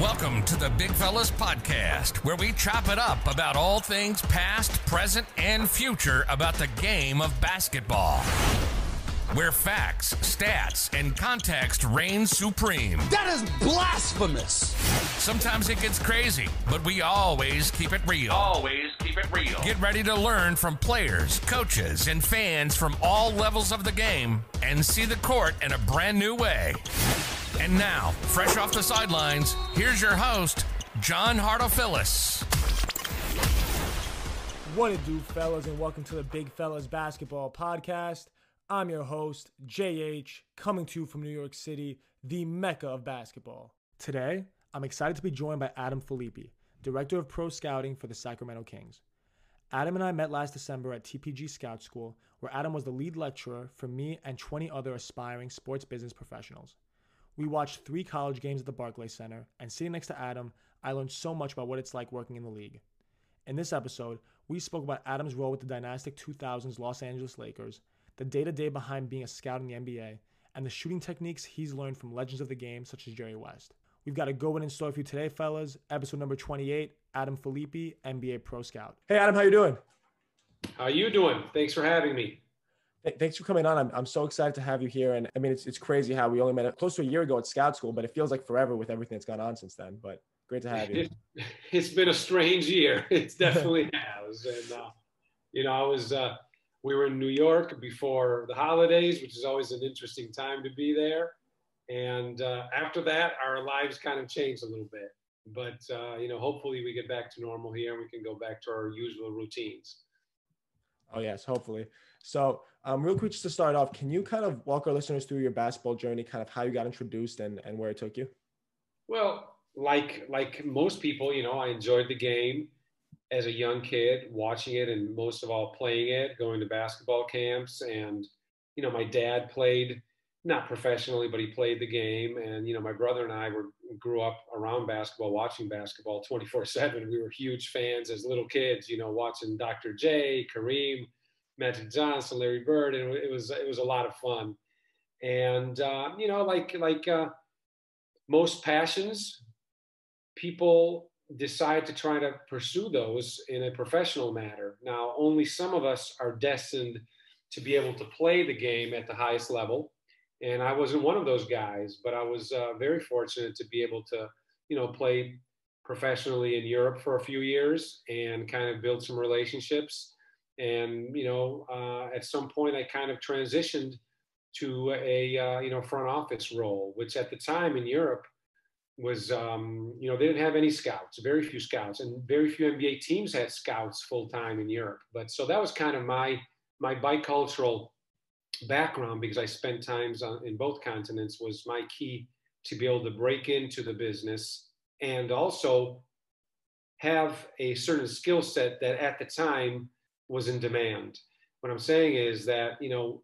Welcome to the Big Fellas Podcast, where we chop it up about all things past, present, and future about the game of basketball. Where facts, stats, and context reign supreme. That is blasphemous. Sometimes it gets crazy, but we always keep it real. Always keep it real. Get ready to learn from players, coaches, and fans from all levels of the game and see the court in a brand new way. And now, fresh off the sidelines, here's your host, John Hartophilus. What it do, fellas, and welcome to the Big Fellas Basketball Podcast. I'm your host, JH, coming to you from New York City, the mecca of basketball. Today, I'm excited to be joined by Adam Filippi, Director of Pro Scouting for the Sacramento Kings. Adam and I met last December at TPG Scout School, where Adam was the lead lecturer for me and 20 other aspiring sports business professionals. We watched three college games at the Barclays Center, and sitting next to Adam, I learned so much about what it's like working in the league. In this episode, we spoke about Adam's role with the dynastic 2000s Los Angeles Lakers, the day to day behind being a scout in the NBA, and the shooting techniques he's learned from legends of the game such as Jerry West. We've got a one in store for you today, fellas. Episode number 28, Adam Filippi, NBA Pro Scout. Hey, Adam, how you doing? How you doing? Thanks for having me. Thanks for coming on. I'm, I'm so excited to have you here. And I mean, it's, it's crazy how we only met close to a year ago at Scout School, but it feels like forever with everything that's gone on since then. But great to have you. It, has been a strange year. It definitely has. And, uh, you know, I was, uh, we were in New York before the holidays, which is always an interesting time to be there. And uh, after that, our lives kind of changed a little bit. But, uh, you know, hopefully we get back to normal here and we can go back to our usual routines. Oh, yes, hopefully. So, um, real quick, just to start off, can you kind of walk our listeners through your basketball journey, kind of how you got introduced and, and where it took you? Well, like like most people, you know, I enjoyed the game as a young kid, watching it, and most of all playing it, going to basketball camps, and you know, my dad played not professionally, but he played the game, and you know, my brother and I were grew up around basketball, watching basketball 24/7. We were huge fans as little kids, you know, watching Dr. J, Kareem Magic Johnson, Larry Bird, and it was it was a lot of fun. And uh, you know, like like uh, most passions, people decide to try to pursue those in a professional matter. Now, only some of us are destined to be able to play the game at the highest level, and I wasn't one of those guys. But I was uh, very fortunate to be able to, you know, play professionally in Europe for a few years and kind of build some relationships and you know uh, at some point i kind of transitioned to a uh, you know front office role which at the time in europe was um, you know they didn't have any scouts very few scouts and very few nba teams had scouts full time in europe. But so that was kind of my my bicultural background because i spent times on, in both continents was my key to be able to break into the business and also have a certain skill set that at the time was in demand. What I'm saying is that, you know,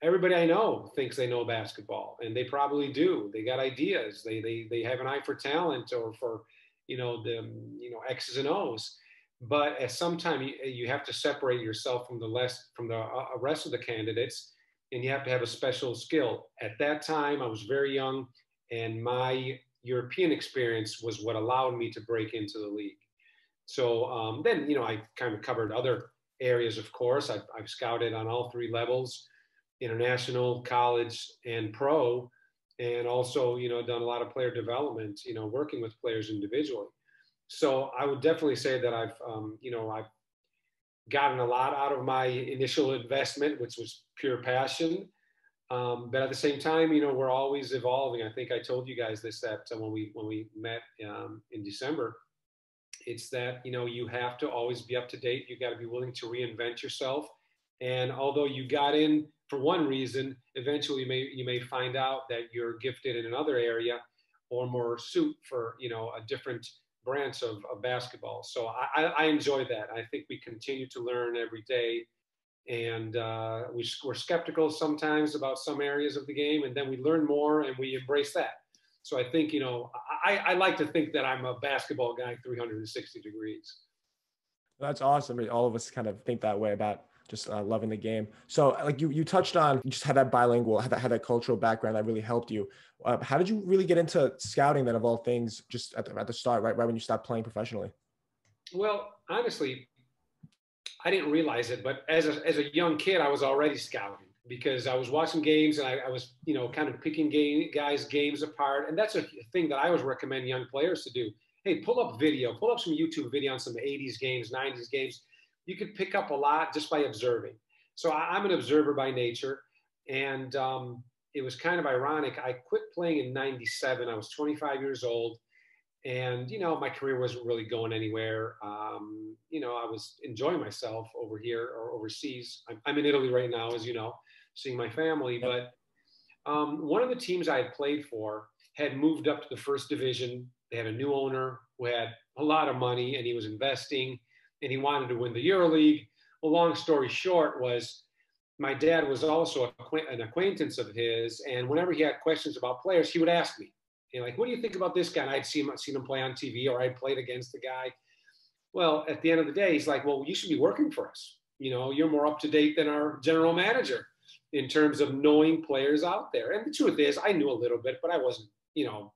everybody I know thinks they know basketball and they probably do. They got ideas. They, they, they have an eye for talent or for, you know, the, you know, X's and O's. But at some time you, you have to separate yourself from the less, from the uh, rest of the candidates and you have to have a special skill. At that time, I was very young and my European experience was what allowed me to break into the league. So um, then, you know, I kind of covered other areas, of course. I've, I've scouted on all three levels international, college, and pro. And also, you know, done a lot of player development, you know, working with players individually. So I would definitely say that I've, um, you know, I've gotten a lot out of my initial investment, which was pure passion. Um, but at the same time, you know, we're always evolving. I think I told you guys this that uh, when we when we met um, in December, it's that you know you have to always be up to date. You got to be willing to reinvent yourself. And although you got in for one reason eventually you may you may find out that you're gifted in another area or more suit for you know a different branch of, of basketball. So I, I enjoy that. I think we continue to learn every day. And uh, we, we're skeptical sometimes about some areas of the game and then we learn more and we embrace that so I think, you know, I, I like to think that I'm a basketball guy 360 degrees. That's awesome. All of us kind of think that way about just uh, loving the game. So, like you, you touched on, you just had that bilingual, had that, had that cultural background that really helped you. Uh, how did you really get into scouting then, of all things, just at the, at the start, right, right when you stopped playing professionally? Well, honestly, I didn't realize it, but as a, as a young kid, I was already scouting because I was watching games and I, I was, you know, kind of picking game, guys' games apart. And that's a thing that I always recommend young players to do. Hey, pull up video, pull up some YouTube video on some 80s games, 90s games you could pick up a lot just by observing. So I, am an observer by nature. And um, it was kind of ironic. I quit playing in 97. I was 25 years old. And, you know, my career wasn't really going anywhere. Um, you know, I was enjoying myself over here or overseas. I'm, I'm, in Italy right now, as you know, seeing my family. But um, one of the teams I had played for had moved up to the first division. They had a new owner who had a lot of money and he was investing and he wanted to win the EuroLeague. Well, long story short was my dad was also an acquaintance of his, and whenever he had questions about players, he would ask me, you know, like, what do you think about this guy? And I'd seen him, seen him play on TV, or I'd played against the guy. Well, at the end of the day, he's like, well, you should be working for us. You know, you're more up to date than our general manager in terms of knowing players out there. And the truth is, I knew a little bit, but I wasn't, you know,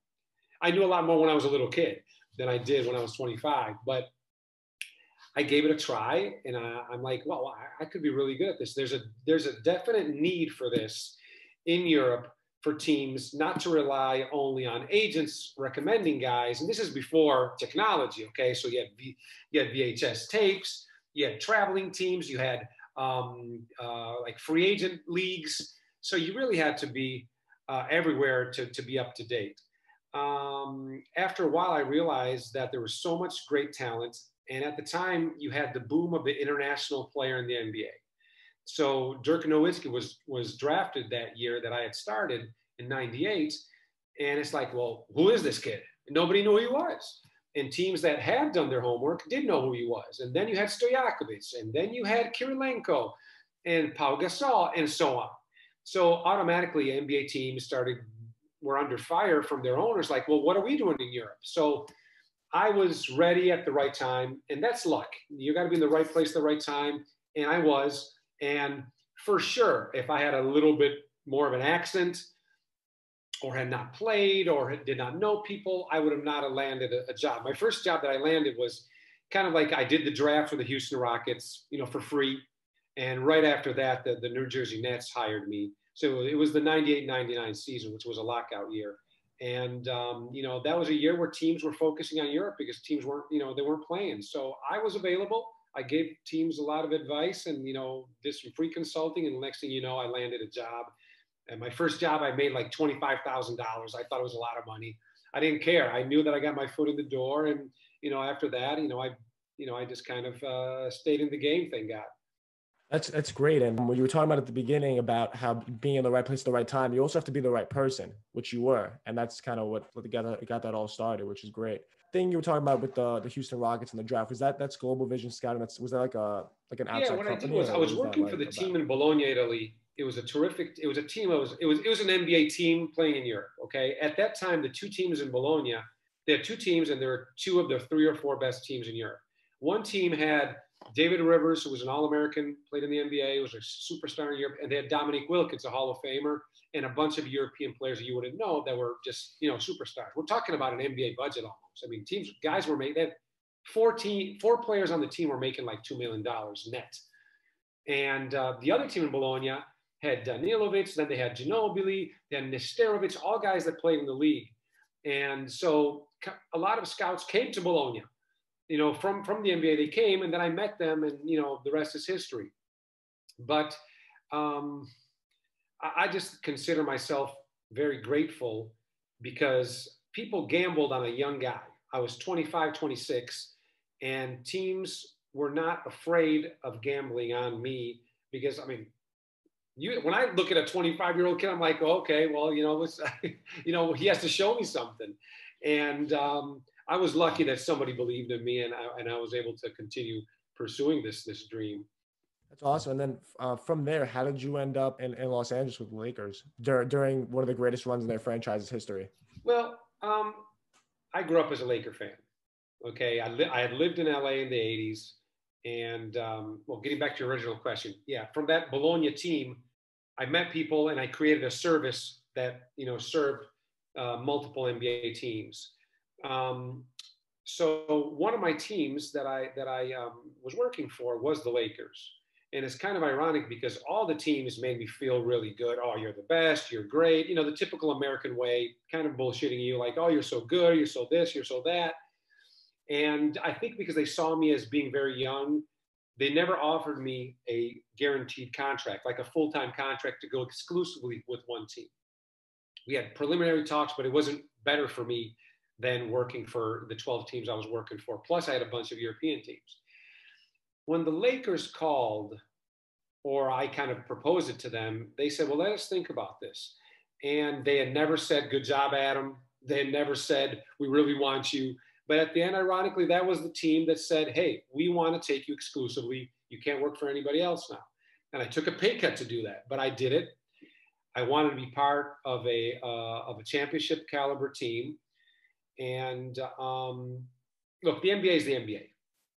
I knew a lot more when I was a little kid than I did when I was 25. But I gave it a try, and I, am like, well, I, I, could be really good at this. There's a there's a definite need for this in Europe for teams not to rely only on agents recommending guys. And this is before technology. Okay, so you had v, you had VHS tapes, you had traveling teams, you had um, uh, like free agent leagues. So you really had to be uh, everywhere to to be up to date. Um, after a while, I realized that there was so much great talent and at the time, you had the boom of the international player in the NBA. So Dirk Nowitzki was was drafted that year that I had started in '98, and it's like, well, who is this kid? Nobody knew who he was. And teams that had done their homework did know who he was. And then you had Stojakovic, and then you had Kirilenko, and Pau Gasol, and so on. So automatically, NBA teams started were under fire from their owners. Like, well, what are we doing in Europe? So I was ready at the right time, and that's luck. You got to be in the right place at the right time, and I was. And for sure, if I had a little bit more of an accent, or had not played, or did not know people, I would have not have landed a, a job. My first job that I landed was kind of like I did the draft for the Houston Rockets, you know, for free. And right after that, the, the New Jersey Nets hired me. So it was the 98 99 season, which was a lockout year. And um, you know that was a year where teams were focusing on Europe because teams weren't, you know, they weren't playing. So I was available. I gave teams a lot of advice and you know did some free consulting. And the next thing you know, I landed a job. And my first job, I made like twenty five thousand dollars. I thought it was a lot of money. I didn't care. I knew that I got my foot in the door, and you know after that, you know I, you know I just kind of uh, stayed in the game. Thank God. That's that's great. And when you were talking about at the beginning about how being in the right place at the right time, you also have to be the right person, which you were, and that's kind of what got that, got that all started, which is great. Thing you were talking about with the the Houston Rockets and the draft was that that's Global Vision Scouting. That's was that like a like an outside yeah. What I did was I was working for the about? team in Bologna, Italy. It was a terrific. It was a team. It was it was it was an NBA team playing in Europe. Okay, at that time, the two teams in Bologna, they had two teams, and there were two of the three or four best teams in Europe. One team had David Rivers, who was an All-American, played in the NBA, was a superstar in Europe, and they had Dominique Wilkins, a Hall of Famer, and a bunch of European players that you wouldn't know that were just you know superstars. We're talking about an NBA budget almost. I mean, teams, guys were making that. 14, four players on the team were making like two million dollars net, and uh, the other team in Bologna had Danilovic, then they had Ginobili, then Nesterovic, all guys that played in the league, and so a lot of scouts came to Bologna you know, from from the NBA they came, and then I met them, and you know, the rest is history. But um, I, I just consider myself very grateful because people gambled on a young guy. I was 25, 26, and teams were not afraid of gambling on me because I mean, you when I look at a 25 year old kid, I'm like, oh, okay, well, you know, you know, he has to show me something, and um, I was lucky that somebody believed in me and I, and I was able to continue pursuing this this dream. That's awesome. And then uh, from there, how did you end up in, in Los Angeles with the Lakers dur- during one of the greatest runs in their franchise's history? Well, um, I grew up as a Laker fan. Okay, I, li- I had lived in LA in the '80s. And um, well, getting back to your original question, yeah, from that Bologna team, I met people and I created a service that you know served uh, multiple NBA teams. Um, so one of my teams that I that I um, was working for was the Lakers, and it's kind of ironic because all the teams made me feel really good. Oh, you're the best, you're great. You know, the typical American way, kind of bullshitting you, like, oh, you're so good, you're so this, you're so that. And I think because they saw me as being very young, they never offered me a guaranteed contract, like a full time contract to go exclusively with one team. We had preliminary talks, but it wasn't better for me than working for the 12 teams I was working for. Plus, I had a bunch of European teams. When the Lakers called, or I kind of proposed it to them, they said, Well, let us think about this. And they had never said, Good job, Adam. They had never said, We really want you. But at the end, ironically, that was the team that said, Hey, we want to take you exclusively. You can't work for anybody else now. And I took a pay cut to do that, but I did it. I wanted to be part of a, uh, of a championship caliber team and um, look, the NBA is the NBA.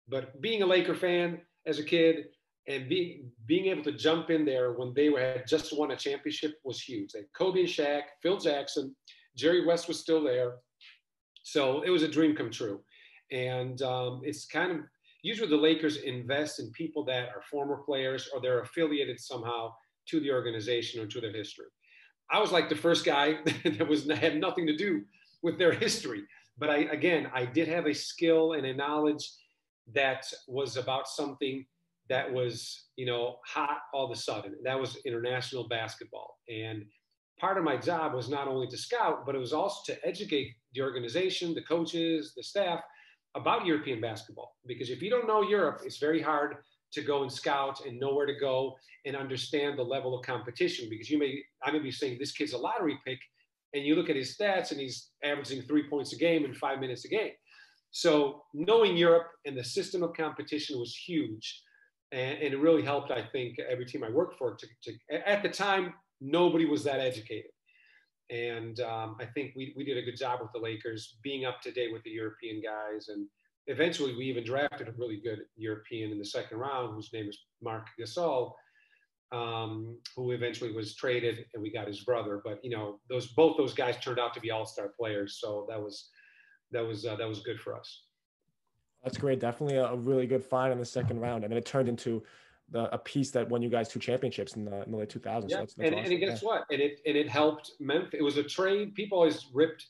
But being a Laker fan as a kid and being being able to jump in there when they had just won a championship was huge. Like Kobe and Shaq, Phil Jackson, Jerry West was still there. So it was a dream come true. And um, it's kind of usually the Lakers invest in people that are former players or they're affiliated somehow to the organization or to their history. I was like the first guy that was had nothing to do with their history. But I, again, I did have a skill and a knowledge that was about something that was, you know, hot all of a sudden. That was international basketball. And part of my job was not only to scout, but it was also to educate the organization, the coaches, the staff about European basketball. Because if you don't know Europe, it's very hard to go and scout and know where to go and understand the level of competition. Because you may, I may be saying this kid's a lottery pick, and you look at his stats and he's averaging three points a game in five minutes a game. So knowing Europe and the system of competition was huge. And, and it really helped, I think, every team I worked for. To, to at the time, nobody was that educated. And um, I think we, we did a good job with the Lakers being up to date with the European guys. And eventually, we even drafted a really good European in the second round, whose name is Marc Gasol um, who eventually was traded, and we got his brother. But you know, those both those guys turned out to be all-star players, so that was that was uh, that was good for us. That's great. Definitely a, really good find in the second round, and then it turned into the, a piece that won you guys two championships in the, in the late 2000s. Yeah, so that's, that's and, awesome. and guess yeah. what? And it and it helped Memphis. It was a trade. People always ripped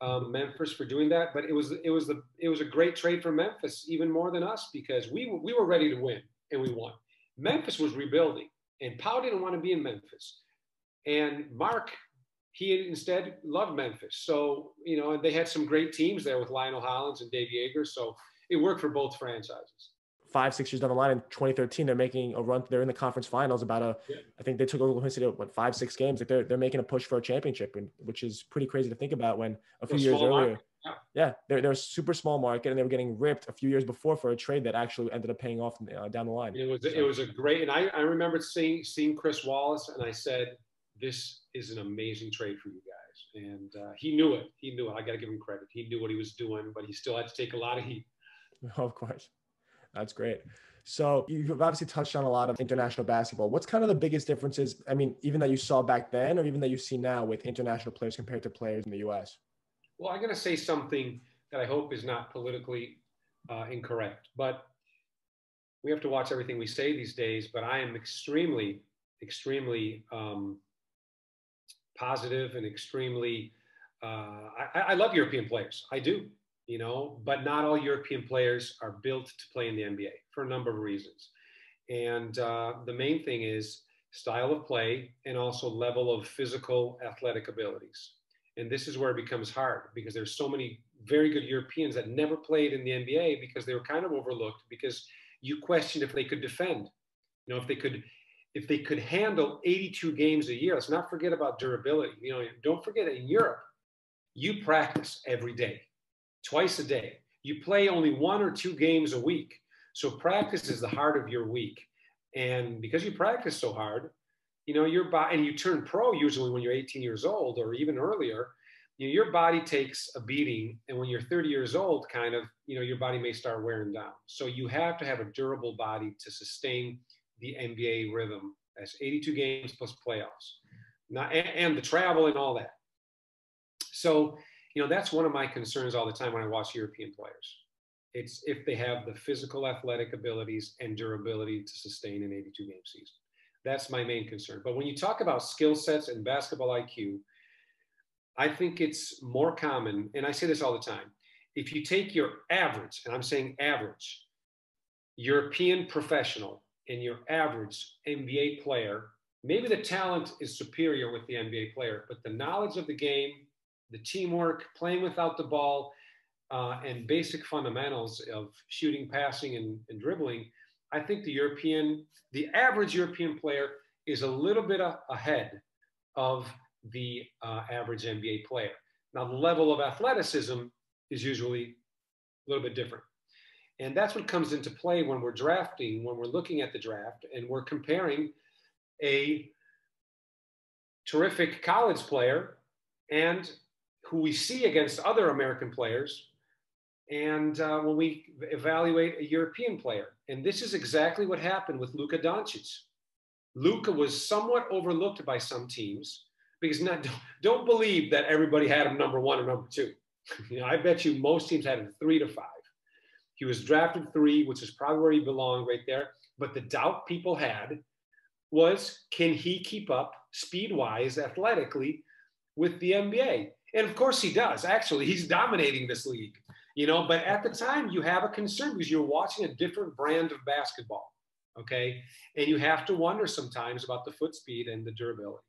um, Memphis for doing that, but it was it was the it was a great trade for Memphis, even more than us, because we we were ready to win and we won. Memphis was rebuilding, and Pau didn't want to be in Memphis. And Marc he instead loved Memphis. So, you know, they had some great teams there with Lionel Hollins and Dave Joerger. So it worked for both franchises. Five, six years down the line in 2013, they're making a run. They're in the conference finals. About a, yeah. I think they took Oklahoma City what five, six games. Like they're they're making a push for a championship, and which is pretty crazy to think about. When a few years earlier, yeah, yeah they're, they're a super small market, and they were getting ripped a few years before for a trade that actually ended up paying off uh, down the line. It was so. it was a great, and I I remember seeing seeing Chris Wallace, and I said, "This is an amazing trade for you guys," and uh, he knew it. He knew it. I got to give him credit. He knew what he was doing, but he still had to take a lot of heat. Of course, that's great. So you've obviously touched on a lot of international basketball. What's kind of the biggest differences? I mean, even that you saw back then, or even that you see now with international players compared to players in the U.S. Well, I'm going to say something that I hope is not politically uh, incorrect, but we have to watch everything we say these days. But I am extremely, extremely um, positive and extremely. Uh, I, I love European players. I do, you know, but not all European players are built to play in the NBA for a number of reasons. And uh, the main thing is style of play and also level of physical athletic abilities. And this is where it becomes hard because there's so many very good Europeans that never played in the NBA because they were kind of overlooked because you questioned if they could defend. You know, if they could if they could handle 82 games a year. Let's not forget about durability. You know, don't forget in Europe, you practice every day, twice a day. You play only one or two games a week. So practice is the heart of your week. And because you practice so hard, you know, your body, and you turn pro usually when you're 18 years old or even earlier, you know, your body takes a beating, and when you're 30 years old, kind of, you know, your body may start wearing down. So you have to have a durable body to sustain the NBA rhythm. That's 82 games plus playoffs, not and, and the travel and all that. So, you know, that's one of my concerns all the time when I watch European players. It's if they have the physical athletic abilities and durability to sustain an 82 game season. That's my main concern. But when you talk about skill sets and basketball IQ, I think it's more common, and I say this all the time. If you take your average, and I'm saying average, European professional and your average NBA player, maybe the talent is superior with the NBA player, but the knowledge of the game, the teamwork, playing without the ball, uh, and basic fundamentals of shooting, passing, and, and, dribbling, I think the European, the average European player is a little bit ahead of the uh, average NBA player. Now, the level of athleticism is usually a little bit different. And that's what comes into play when we're drafting, when we're looking at the draft and we're comparing a terrific college player and who we see against other American players. And uh, when we evaluate a European player, and this is exactly what happened with Luka Doncic. Luka was somewhat overlooked by some teams because not, don't, believe that everybody had him number one or number two. You know, I bet you most teams had him three to five. He was drafted three, which is probably where he belonged right there. But the doubt people had was can he keep up speed wise, athletically with the NBA? And of course he does. Actually, he's dominating this league, you know. But at the time, you have a concern because you're watching a different brand of basketball, okay? And you have to wonder sometimes about the foot speed and the durability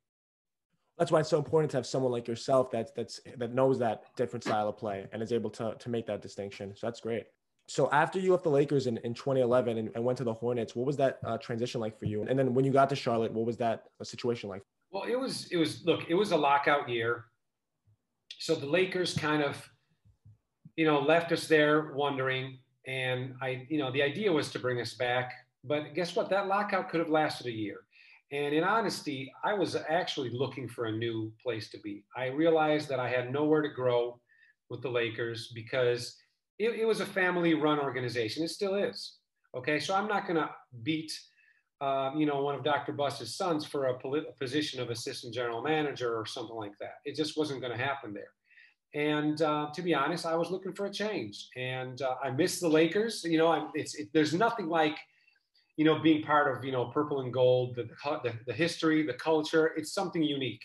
that's why it's so important to have someone like yourself that's that's that knows that different style of play and is able to to make that distinction. So that's great. So after you left the Lakers in, in 2011 and, and went to the Hornets, what was that uh, transition like for you? And then when you got to Charlotte, what was that uh, situation like? Well, it was it was look, it was a lockout year. So the Lakers kind of, you know, left us there wondering. And I, you know, the idea was to bring us back. But guess what? That lockout could have lasted a year. And in honesty, I was actually looking for a new place to be. I realized that I had nowhere to grow with the Lakers because it, it was a family run organization. It still is. Okay. So I'm not going to beat, uh, you know, one of Dr. Buss's sons for a, polit- a, position of assistant general manager or something like that. It just wasn't going to happen there. And uh, to be honest, I was looking for a change. And uh, I miss the Lakers. You know, I, it's, it, there's nothing like – you know, being part of, you know, purple and gold, the, the, the history, the culture, it's something unique.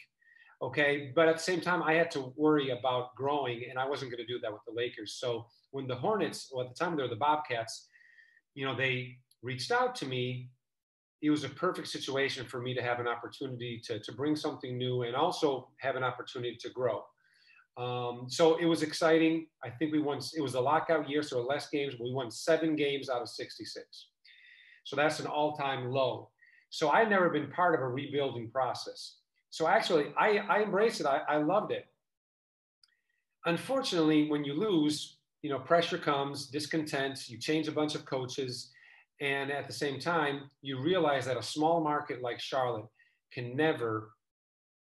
Okay. But at the same time, I had to worry about growing, and I wasn't going to do that with the Lakers. So when the Hornets, well, at the time they were the Bobcats, you know, they reached out to me. It was a perfect situation for me to have an opportunity to, to bring something new and also have an opportunity to grow. Um, so it was exciting. I think we won, it was a lockout year, so less games. We won seven games out of 66. So that's an all time low. So I've never been part of a rebuilding process. So actually, I, I embraced it. I, I loved it. Unfortunately, when you lose, you know, pressure comes, discontent, you change a bunch of coaches. And at the same time, you realize that a small market like Charlotte can never,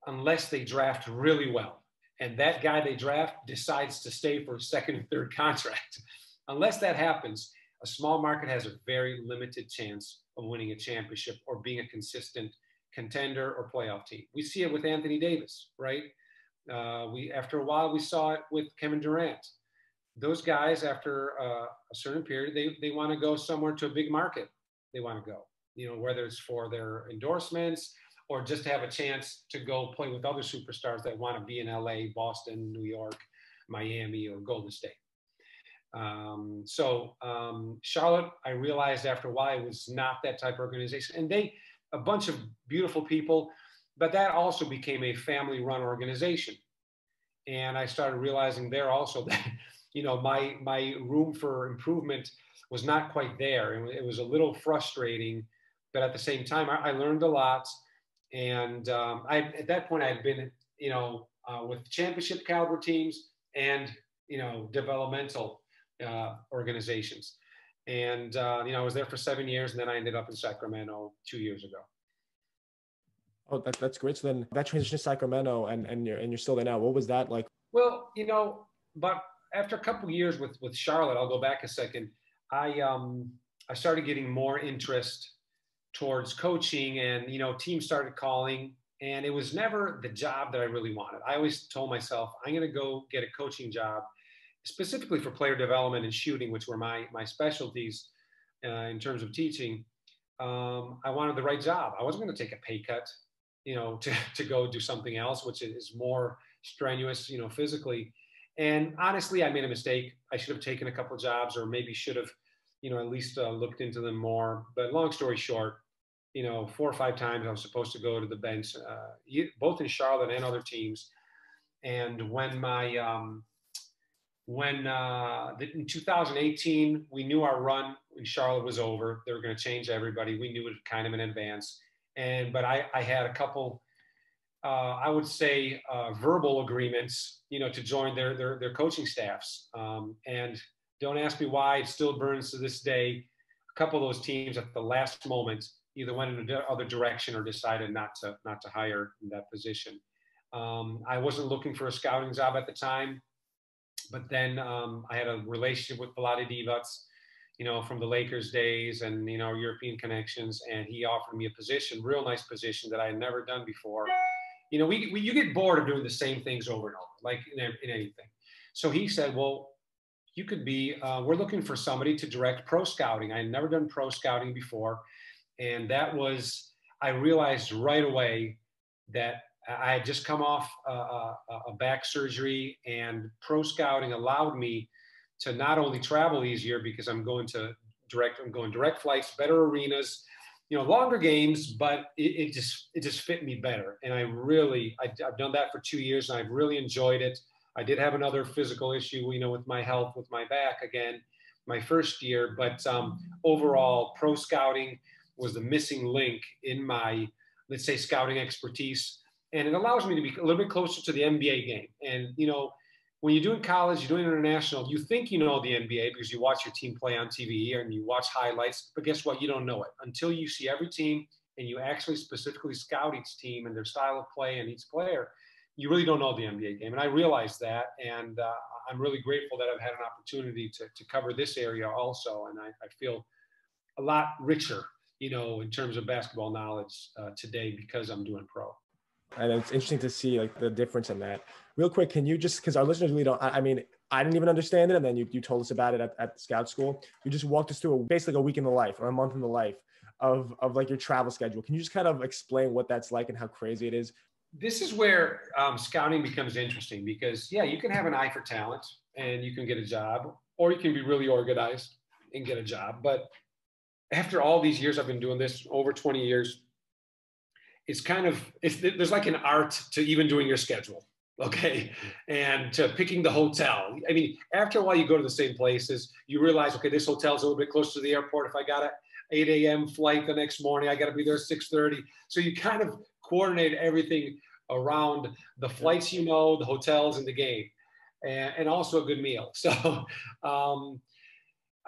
unless they draft really well, and that guy they draft decides to stay for a second and third contract. unless that happens, a small market has a very limited chance of winning a championship or being a consistent contender or playoff team. We see it with Anthony Davis, right? Uh, we after a while we saw it with Kevin Durant. Those guys, after uh, a certain period, they they want to go somewhere to a big market. They want to go, you know, whether it's for their endorsements or just to have a chance to go play with other superstars that want to be in LA, Boston, New York, Miami, or Golden State. Um, so um, Charlotte, I realized after a while it was not that type of organization, and they a bunch of beautiful people, but that also became a family-run organization, and I started realizing there also that you know my my room for improvement was not quite there, and it was a little frustrating, but at the same time I, I learned a lot, and um, I at that point I had been you know uh, with championship caliber teams and you know developmental uh, organizations. And, uh, you know, I was there for seven years and then I ended up in Sacramento two years ago. Oh, that, that's great. So then that transition to Sacramento and, and you're, and you're still there now. What was that like? Well, you know, but after a couple years with with Charlotte, I'll go back a second. I um I started getting more interest towards coaching, and you know, teams started calling, and it was never the job that I really wanted. I always told myself, I'm going to go get a coaching job, specifically for player development and shooting, which were my my specialties uh, in terms of teaching. Um, I wanted the right job. I wasn't going to take a pay cut, you know, to to go do something else, which is more strenuous, you know, physically. And honestly, I made a mistake. I should have taken a couple jobs, or maybe should have, you know, at least uh, looked into them more. But long story short, you know, four or five times I was supposed to go to the bench, uh, both in Charlotte and other teams. And when my um, when uh, in 2018 we knew our run in Charlotte was over, they were going to change everybody. We knew it kind of in advance. And but I, I had a couple uh, I would say, uh, verbal agreements, you know, to join their their, their coaching staffs. Um, and don't ask me why; it still burns to this day. A couple of those teams at the last moment either went in another direction or decided not to not to hire in that position. Um, I wasn't looking for a scouting job at the time, but then um, I had a relationship with Vlade Divac, you know, from the Lakers days and you know European connections, and he offered me a position, real nice position that I had never done before you know, we, we you get bored of doing the same things over and over, like in, in anything. So he said, well, you could be, uh, we're looking for somebody to direct pro scouting. I had never done pro scouting before. And that was, I realized right away that I had just come off a, a, a back surgery and pro scouting allowed me to not only travel easier because I'm going to direct, I'm going direct flights, better arenas, you know longer games but it, it, just it just fit me better. And i really I, have done that for two years and i've really enjoyed it. I did have another physical issue you know with my health with my back again my first year but um, overall pro scouting was the missing link in my let's say scouting expertise and it allows me to be a little bit closer to the nba game and you know when you're doing college, you're doing international, you think you know the NBA because you watch your team play on TV and you watch highlights. But guess what? You don't know it until you see every team and you actually specifically scout each team and their style of play and each player. You really don't know the NBA game. And I realize that. And uh, I'm really grateful that I've had an opportunity to, to cover this area also. And I, I feel a lot richer, you know, in terms of basketball knowledge uh, today because I'm doing pro and it's interesting to see like the difference in that. Real quick, can you just because our listeners really don't. I, I, mean, I didn't even understand it, and then you, you told us about it at, at Scout School. You just walked us through a, basically a week in the life or a month in the life of of like your travel schedule. Can you just kind of explain what that's like and how crazy it is? This is where um, scouting becomes interesting because yeah, you can have an eye for talent and you can get a job, or you can be really organized and get a job. But after all these years, I've been doing this over 20 years it's kind of it's there's like an art to even doing your schedule okay? And to picking the hotel. I mean after a while you go to the same places you realize okay this hotel's a little bit closer to the airport. If i got a 8 a.m flight the next morning i got to be there 6.30 so you kind of coordinate everything around the flights you know the hotels and the game and, and also a good meal. So um,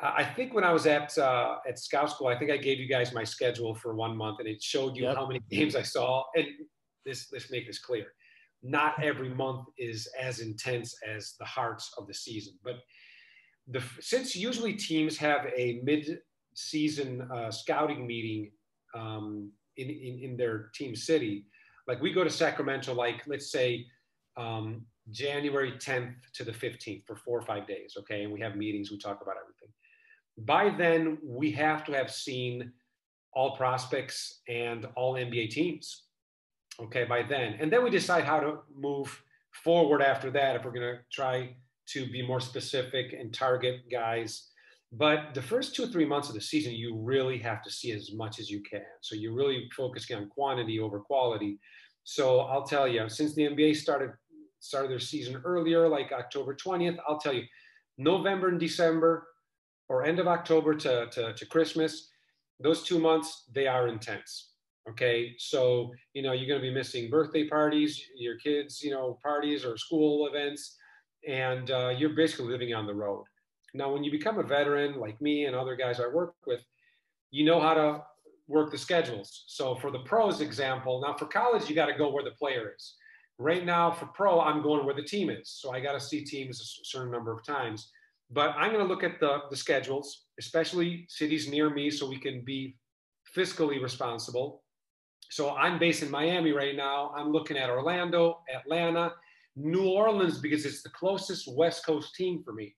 I think when I was at uh, at Scout School, I think I gave you guys my schedule for one month, and it showed you yep. how many games I saw. And this let's make this clear: not every month is as intense as the hearts of the season. But the since usually teams have a mid-season uh, scouting meeting um, in, in in their team city, like we go to Sacramento, like let's say. Um, January 10th to the 15th for four or five days. Okay. And we have meetings, we talk about everything by then we have to have seen all prospects and all NBA teams. Okay, by then. And then we decide how to move forward after that if we're going to try to be more specific and target guys. But the first two or three months of the season, you really have to see as much as you can. So you're really focusing on quantity over quality. So I'll tell you, since the NBA started started their season earlier, like October 20th, I'll tell you, November and December, or end of October to, to, to Christmas, those two months, they are intense. Okay. So, you know, you're going to be missing birthday parties, your kids, you know, parties or school events, and uh, you're basically living on the road. Now, when you become a veteran like me and other guys I work with, you know how to work the schedules. So for the pros example, now for college, you got to go where the player is. right now for pro, I'm going where the team is. So I got to see teams a certain number of times. But I'm going to look at the, the schedules, especially cities near me, so we can be fiscally responsible. So I'm based in Miami right now. I'm looking at Orlando, Atlanta, New Orleans, because it's the closest West Coast team for me.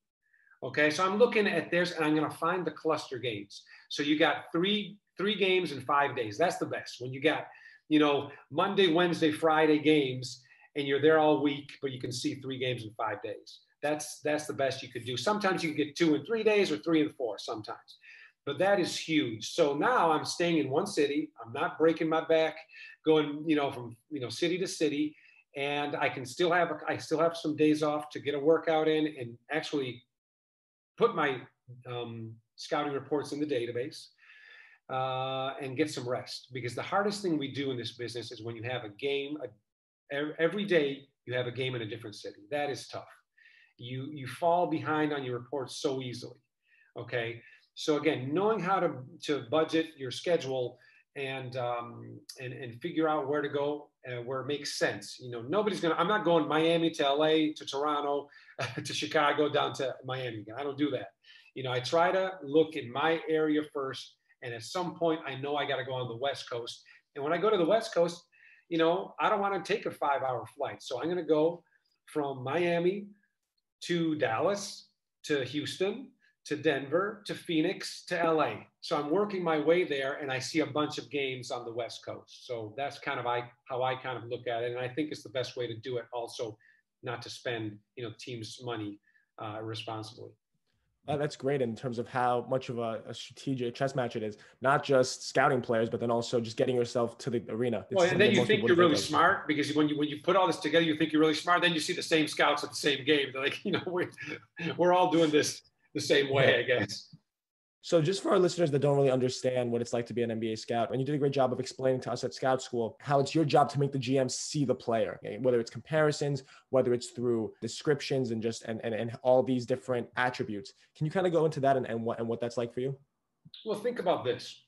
Okay, so I'm looking at theirs and I'm going to find the cluster games. So you got three three games in five days. That's the best. When you got, you know, Monday, Wednesday, Friday games, and you're there all week, but you can see three games in five days. That's that's the best you could do. Sometimes you can get two in three days or three and four sometimes. But that is huge. So now I'm staying in one city. I'm not breaking my back, going, you know, from you know city to city, and I can still have I still have some days off to get a workout in and actually put my um, scouting reports in the database uh, and get some rest. Because the hardest thing we do in this business is when you have a game a, every day, you have a game in a different city. That is tough. You you fall behind on your reports so easily. Okay, so again, knowing how to to budget your schedule and um, and and figure out where to go and where it makes sense. You know, nobody's gonna. I'm not going Miami to LA to Toronto to Chicago down to Miami. I don't do that. You know, I try to look in my area first and at some point, I know I got to go on the West Coast. And when I go to the West Coast, you know, I don't want to take a five hour flight. So I'm going to go from Miami to Dallas to Houston to Denver to Phoenix to LA. So I'm working my way there and I see a bunch of games on the West Coast. So that's kind of I, how I kind of look at it. And I think it's the best way to do it also not to spend, you know, teams money uh, responsibly. Uh, that's great in terms of how much of a, a, strategic chess match it is. Not just scouting players, but then also just getting yourself to the arena. It's well, and then you think you're really smart because when you when you put all this together, you think you're really smart. Then you see the same scouts at the same game. They're like, you know, we're we're all doing this the same way, I guess. So, just for our listeners that don't really understand what it's like to be an NBA scout, and you did a great job of explaining to us at Scout School how it's your job to make the GM see the player, okay? whether it's comparisons, whether it's through descriptions, and just and, and, and all these different attributes. Can you kind of go into that and, and what and what that's like for you? Well, think about this: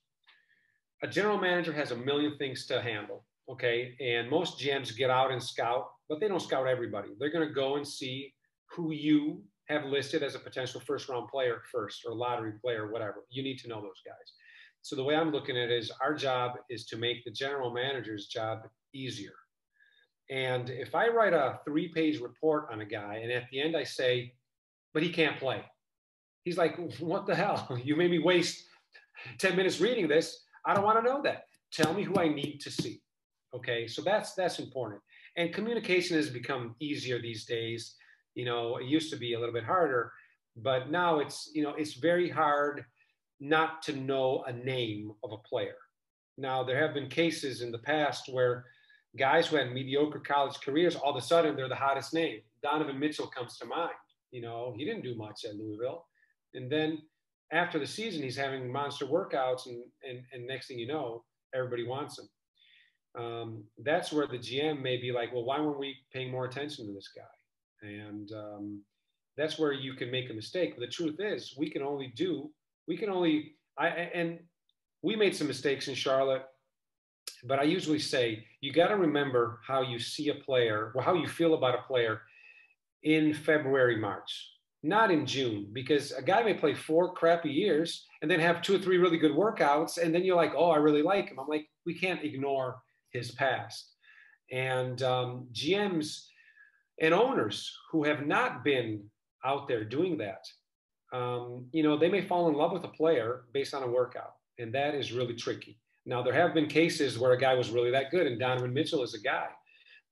a general manager has a million things to handle, okay, and most GMs get out and scout, but they don't scout everybody. They're going to go and see who you have listed as a potential first round player first or lottery player, whatever. You need to know those guys. So the way I'm looking at it is our job is to make the general manager's job easier. And if I write a three page report on a guy and at the end I say, but he can't play, he's like, what the hell? You made me waste 10 minutes reading this. I don't want to know that. Tell me who I need to see. Okay. So that's that's important. And communication has become easier these days you know, it used to be a little bit harder, but now it's, you know, it's very hard not to know a name of a player. Now, there have been cases in the past where guys who had mediocre college careers, all of a sudden they're the hottest name. Donovan Mitchell comes to mind. You know, he didn't do much at Louisville. And then after the season, he's having monster workouts, and, and, and next thing you know, everybody wants him. Um, that's where the GM may be like, well, why weren't we paying more attention to this guy? And um, that's where you can make a mistake. The truth is, we can only do we can only I and we made some mistakes in Charlotte, but I usually say you got to remember how you see a player or how you feel about a player in February, March, not in June, because a guy may play four crappy years and then have two or three really good workouts, and then you're like, oh, I really like him. I'm like, we can't ignore his past. And um, GMs and owners who have not been out there doing that, um, you know, they may fall in love with a player based on a workout, and that is really tricky. Now, there have been cases where a guy was really that good, and Donovan Mitchell is a guy,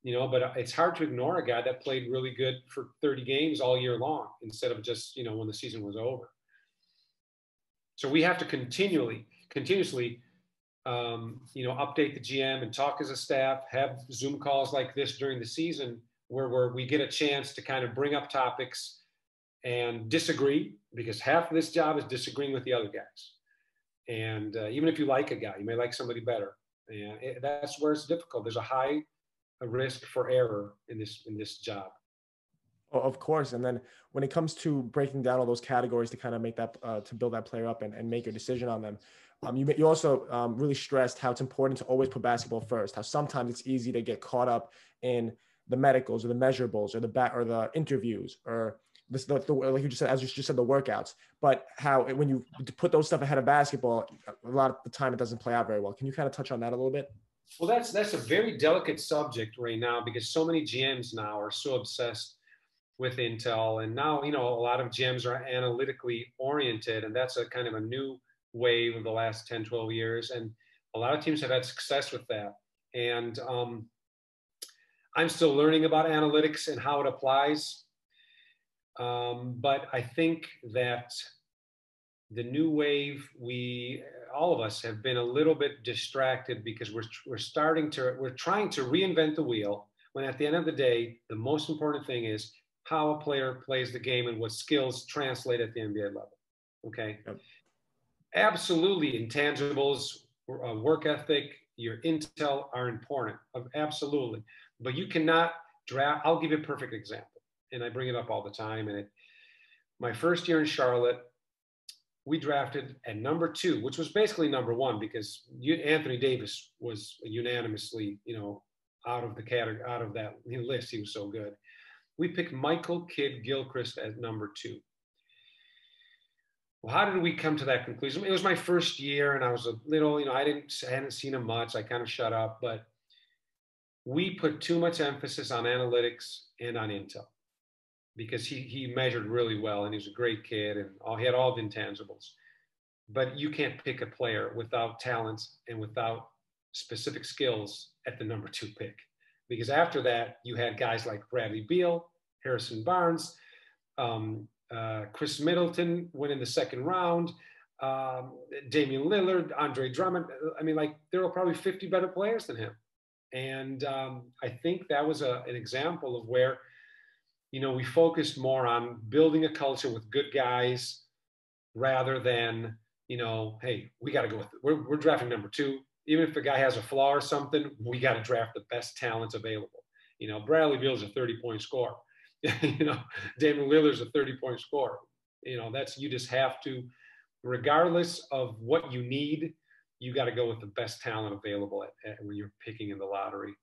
you know, but it's hard to ignore a guy that played really good for 30 games all year long instead of just, you know, when the season was over. So we have to continually, continuously, um, you know, update the GM and talk as a staff, have Zoom calls like this during the season where, we get a chance to kind of bring up topics and disagree because half of this job is disagreeing with the other guys. And uh, even if you like a guy, you may like somebody better. And it, that's where it's difficult. There's a high a risk for error in this in this job. Oh, of course. And then when it comes to breaking down all those categories to kind of make that uh, to build that player up and, and make a decision on them, um, you you also um, really stressed how it's important to always put basketball first. How sometimes it's easy to get caught up in the medicals or the measurables or the back or the interviews or this, the, the, like you just said, as you just said, the workouts, but how when you put those stuff ahead of basketball, a lot of the time it doesn't play out very well. Can you kind of touch on that a little bit? Well, that's that's a very delicate subject right now because so many GMs now are so obsessed with Intel, and now you know a lot of GMs are analytically oriented, and that's a kind of a new wave of the last 10, 12 years, and a lot of teams have had success with that. And um, I'm still learning about analytics and how it applies. Um, but I think that the new wave, we all of us have been a little bit distracted because we're we're starting to we're trying to reinvent the wheel. When at the end of the day, the most important thing is how a player plays the game and what skills translate at the NBA level. Okay. Yep. Absolutely, intangibles, uh, work ethic, your intel are important. Absolutely, but you cannot draft. I'll give you a perfect example and I bring it up all the time. And it, my first year in Charlotte, we drafted at number two, which was basically number one because you, Anthony Davis was unanimously, you know, out of the category, out of that list. He was so good. We picked Michael Kidd Gilchrist at number two. Well, how did we come to that conclusion? It was my first year, and I was a little, you know, I didn't, I hadn't seen him much. I kind of shut up, but we put too much emphasis on analytics and on intel because he he measured really well and he was a great kid and all, he had all the intangibles. But you can't pick a player without talents and without specific skills at the number two pick. Because after that, you had guys like Bradley Beal, Harrison Barnes, um, uh, Khris Middleton went in the second round, um, Damian Lillard, Andre Drummond. I mean, like there were probably 50 better players than him. And um, I think that was a, an example of where – you know, we focused more on building a culture with good guys rather than, you know, hey, we got to go with it. We're, we're drafting number two. Even if a guy has a flaw or something, we got to draft the best talents available. You know, Bradley Beal's a 30 point scorer. you know, Damian Lillard's a 30 point scorer. You know, that's, you just have to, regardless of what you need, you got to go with the best talent available at, at, when you're picking in the lottery.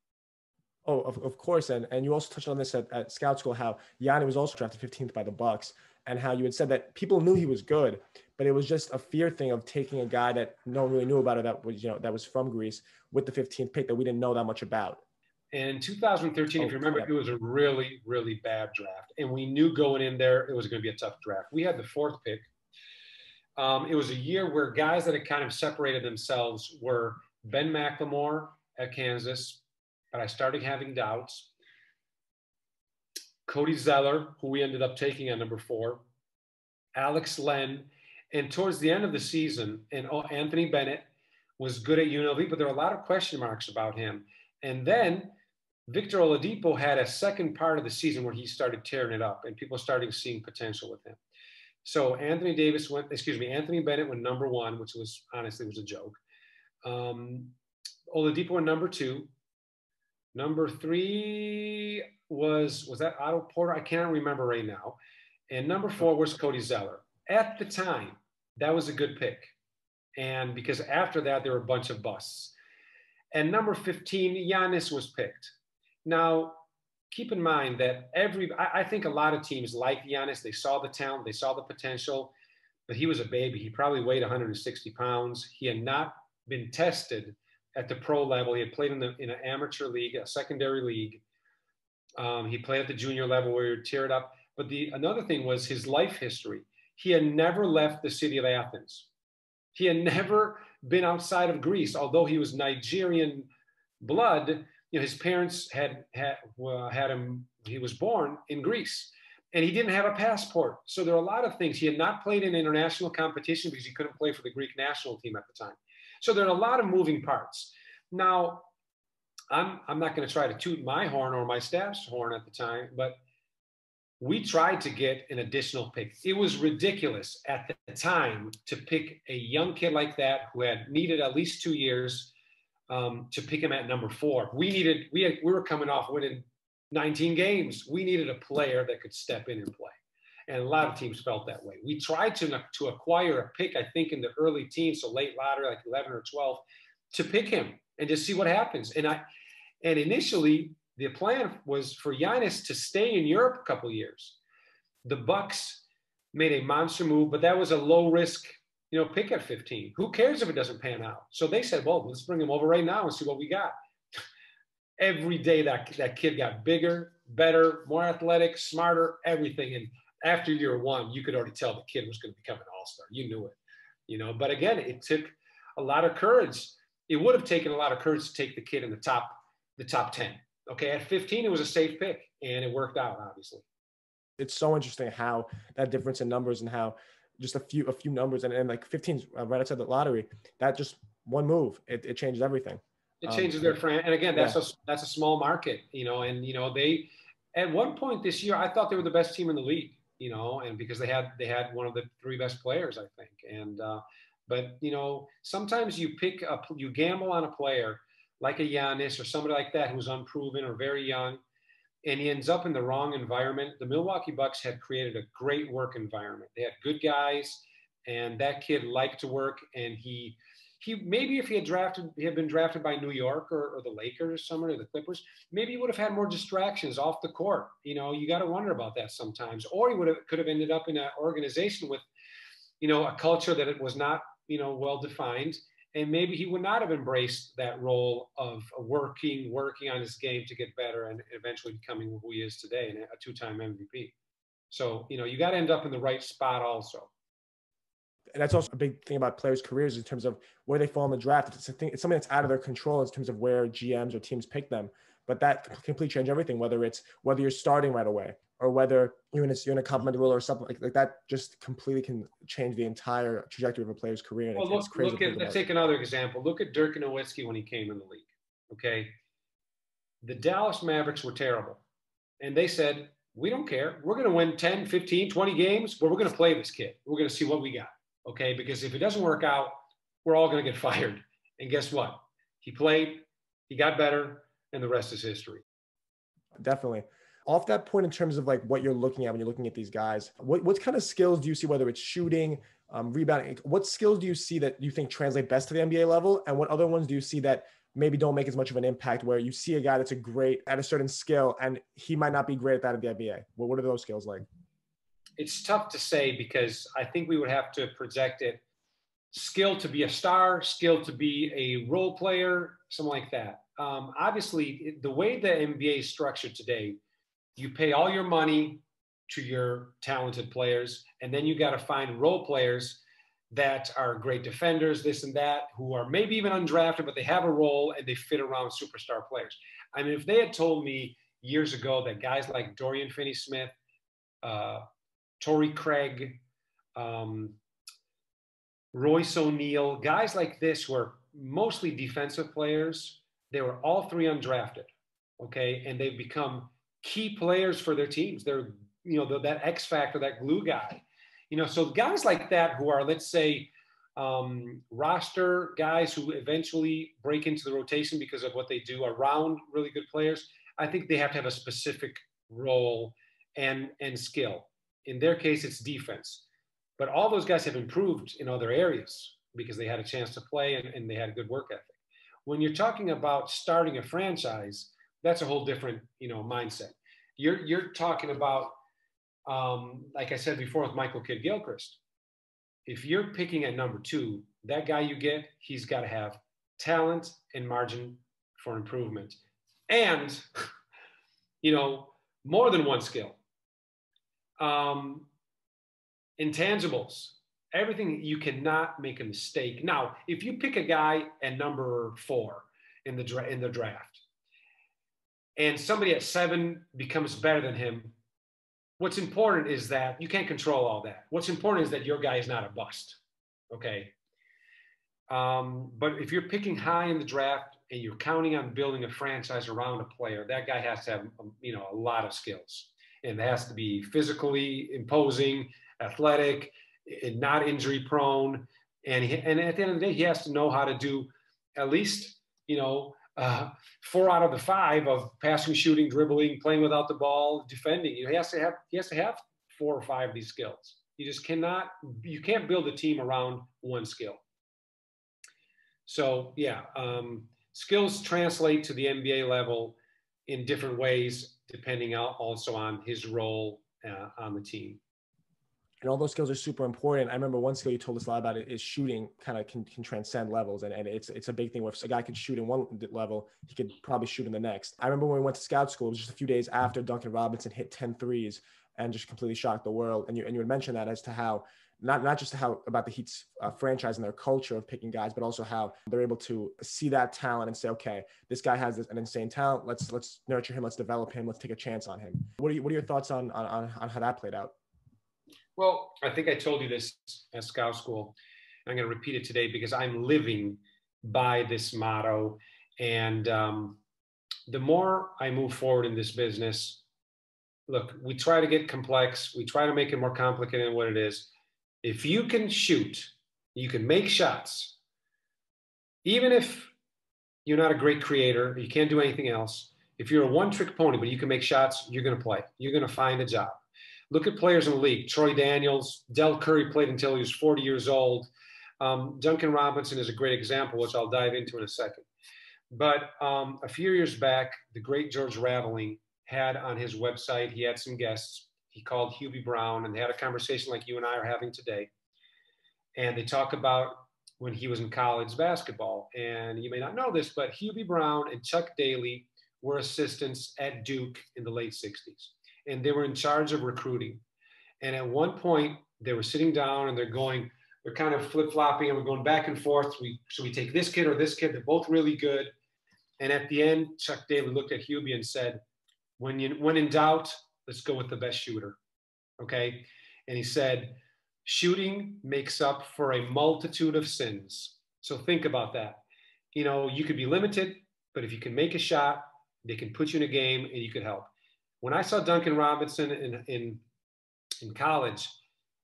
Oh, of, of course, and and you also touched on this at, at Scout School how Yanni was also drafted 15th by the Bucks, and how you had said that people knew he was good, but it was just a fear thing of taking a guy that no one really knew about it that was you know that was from Greece with the 15th pick that we didn't know that much about. In 2013, oh, if you oh, remember, yeah. it was a really really bad draft, and we knew going in there it was going to be a tough draft. We had the fourth pick. Um, it was a year where guys that had kind of separated themselves were Ben McLemore at Kansas, but I started having doubts. Cody Zeller, who we ended up taking at number four, Alex Len, and towards the end of the season, and oh, Anthony Bennett was good at UNLV, but there were a lot of question marks about him. And then Victor Oladipo had a second part of the season where he started tearing it up, and people starting seeing potential with him. So Anthony Davis went, excuse me, Anthony Bennett went number one, which was honestly was a joke. Um, Oladipo went number two, Number three was was that Otto Porter? I can't remember right now. And number four was Cody Zeller. At the time, that was a good pick. And because after that, there were a bunch of busts. And number 15, Giannis was picked. Now, keep in mind that every, I, I, think a lot of teams like Giannis. They saw the talent, they saw the potential, but he was a baby. He probably weighed 160 pounds. He had not been tested at the pro level. He had played in, the, in an amateur league, a secondary league. Um, he played at the junior level where he would tear it up. But the another thing was his life history. He had never left the city of Athens. He had never been outside of Greece, although he was Nigerian blood. You know, his parents had had had him. He was born in Greece, and he didn't have a passport. So there are a lot of things. He had not played in international competition because he couldn't play for the Greek national team at the time. So there are a lot of moving parts. Now, I'm, I'm not going to try to toot my horn or my staff's horn at the time, but we tried to get an additional pick. It was ridiculous at the time to pick a young kid like that who had needed at least two years um, to pick him at number four. We needed, we, had, we were coming off winning 19 games. We needed a player that could step in and play and a lot of teams felt that way. We tried to, to acquire a pick, I think, in the early teens, so late lottery, like 11 or 12, to pick him and just see what happens. And I, and initially, the plan was for Giannis to stay in Europe a couple years. The Bucks made a monster move, but that was a low risk, you know, pick at 15. Who cares if it doesn't pan out? So they said, well, let's bring him over right now and see what we got. Every day that that kid got bigger, better, more athletic, smarter, everything. And after year one, you could already tell the kid was going to become an all-star. You knew it, you know. But again, it took a lot of courage. It would have taken a lot of courage to take the kid in the top, the top 10. Okay, at 15, it was a safe pick, and it worked out, obviously it's so interesting how that difference in numbers and how just a few a few numbers and, and like 15 uh, right outside the lottery that just one move it, it changes everything it changes um, their friend and again that's yeah. a that's a small market you know and you know they at one point this year i thought they were the best team in the league you know and because they had they had one of the three best players i think and uh, but you know sometimes you pick up you gamble on a player like a Giannis or somebody like that who's unproven or very young and he ends up in the wrong environment. The Milwaukee Bucks had created a great work environment. They had good guys, and that kid liked to work. And he, he maybe if he had drafted, he had been drafted by New York or, or the Lakers or somewhere, or the Clippers, maybe he would have had more distractions off the court. You know, you got to wonder about that sometimes. Or he would have could have ended up in an organization with, you know, a culture that it was not, you know, well defined and maybe he would not have embraced that role of working working on his game to get better and eventually becoming who he is today and a two-time mvp so you know you got to end up in the right spot also and that's also a big thing about players' careers in terms of where they fall in the draft. It's, thing, it's something that's out of their control in terms of where GMs or teams pick them. But that completely change everything. Whether it's whether you're starting right away, or whether you're in a, you're in a complementary role or something like, like that just completely can change the entire trajectory of a player's career. well, look, look at, let's take another example. Look at Dirk Nowitzki when he came in the league. Okay. The Dallas Mavericks were terrible. And they said, we don't care. We're going to win 10, 15, 20 games, but we're going to play this kid. We're going to see what we got. Okay. Because if it doesn't work out, we're all going to get fired. And guess what? He played, he got better, and the rest is history. Definitely off that point in terms of like what you're looking at when you're looking at these guys what, what kind of skills do you see whether it's shooting um, rebounding what skills do you see that you think translate best to the nba level? And what other ones do you see that maybe don't make as much of an impact where you see a guy that's a great at a certain skill and he might not be great at that in the nba well, what are those skills like? It's tough to say because i think we would have to project it. Skill to be a star skill to be a role player something like that. Um, obviously the way the nba is structured today you pay all your money to your talented players, and then you got to find role players that are great defenders, this and that, who are maybe even undrafted, but they have a role and they fit around superstar players. I mean, if they had told me years ago that guys like Dorian Finney Smith, uh, Torrey Craig, um, Royce O'Neale, guys like this were mostly defensive players. They were all three undrafted, okay, and they've become key players for their teams. They're, you know, the, that X factor, that glue guy. You know, so guys like that who are, let's say, um, roster guys who eventually break into the rotation because of what they do around really good players. I think they have to have a specific role and and skill. In their case, it's defense. But all those guys have improved in other areas because they had a chance to play and, and they had a good work ethic. When you're talking about starting a franchise, that's a whole different you know mindset. You're you're talking about um, like I said before with Michael Kidd Gilchrist. If you're picking at number two, that guy you get, he's got to have talent and margin for improvement, and you know more than one skill. Um, intangibles, everything you cannot make a mistake. Now, if you pick a guy at number four in the dra- in the draft, and somebody at seven becomes better than him, what's important is that you can't control all that. What's important is that your guy is not a bust. Okay. Um, but if you're picking high in the draft and you're counting on building a franchise around a player, that guy has to have um, you know a lot of skills, and has to be physically imposing, athletic, and not injury prone. And he, and at the end of the day, he has to know how to do at least you know uh, four out of the five of passing, shooting, dribbling, playing without the ball, defending. You he has to have he has to have four or five of these skills. You just cannot you can't build a team around one skill. So yeah, um, skills translate to the NBA level in different ways, depending also on his role uh, on the team and all those skills are super important. I remember one skill you told us a lot about it is shooting kind of can, can transcend levels. And, and it's, it's a big thing where if a guy can shoot in one level, he could probably shoot in the next. I remember when we went to scout school, it was just a few days after Duncan Robinson hit 10 threes and just completely shocked the world. And you, and you would mention that as to how, not, not just how about the Heat's uh, franchise and their culture of picking guys, but also how they're able to see that talent and say, okay, this guy has this, an insane talent. Let's, let's nurture him. Let's develop him. Let's take a chance on him. What are, you, what are your thoughts on, on, on how that played out? Well, I think I told you this at Scout School. I'm going to repeat it today because I'm living by this motto. And um, the more I move forward in this business, look, we try to get complex, we try to make it more complicated than what it is. If you can shoot, you can make shots, even if you're not a great creator, you can't do anything else. If you're a one trick pony, but you can make shots, you're going to play. You're going to find a job. Look at players in the league. Troy Daniels, Dell Curry played until he was 40 years old. Um, Duncan Robinson is a great example, which I'll dive into in a second. But um, a few years back, the great George Raveling had on his website, he had some guests. He called Hubie Brown and they had a conversation like you and I are having today. And they talk about when he was in college basketball. And you may not know this, but Hubie Brown and Chuck Daly were assistants at Duke in the late 60s and they were in charge of recruiting. And at one point, they were sitting down and they're going, they're kind of flip flopping and we're going back and forth. We, so we take this kid or this kid, they're both really good. And at the end, Chuck Daly looked at Hubie and said, when, you, when in doubt, let's go with the best shooter. Okay. And he said, shooting makes up for a multitude of sins. So think about that. You know, you could be limited, but if you can make a shot, they can put you in a game and you could help when I saw Duncan Robinson in, in, in college,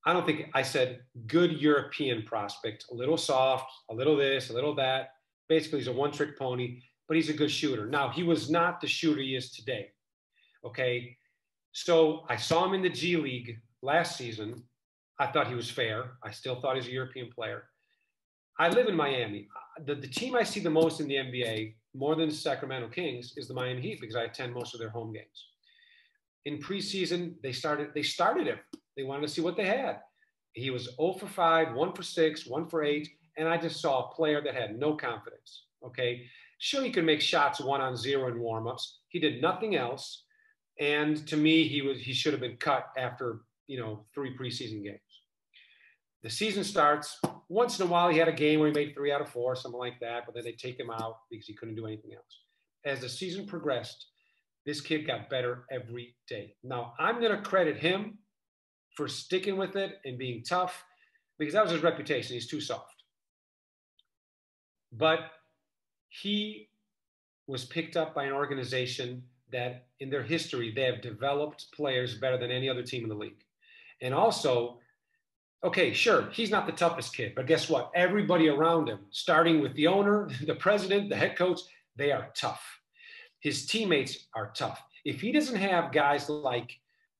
I don't think I said good European prospect, a little soft, a little this, a little that. Basically, he's a one trick pony, but he's a good shooter. Now, he was not the shooter he is today. Okay. So I saw him in the G League last season. I thought he was fair. I still thought he's a European player. I live in Miami. The, the team I see the most in the NBA, more than the Sacramento Kings, is the Miami Heat because I attend most of their home games in preseason, they started they started him. They wanted to see what they had. He was 0 for 5, 1 for 6, 1 for 8, and I just saw a player that had no confidence. Okay. Sure, he could make shots one on zero in warmups. He did nothing else. And to me, he was he should have been cut after you know three preseason games. The season starts. Once in a while, he had a game where he made three out of four, something like that, but then they take him out because he couldn't do anything else. As the season progressed, this kid got better every day. Now, I'm going to credit him for sticking with it and being tough because that was his reputation. He's too soft. But he was picked up by an organization that, in their history, they have developed players better than any other team in the league. And also, okay, sure, he's not the toughest kid, but guess what? Everybody around him, starting with the owner, the president, the head coach, they are tough his teammates are tough. If he doesn't have guys like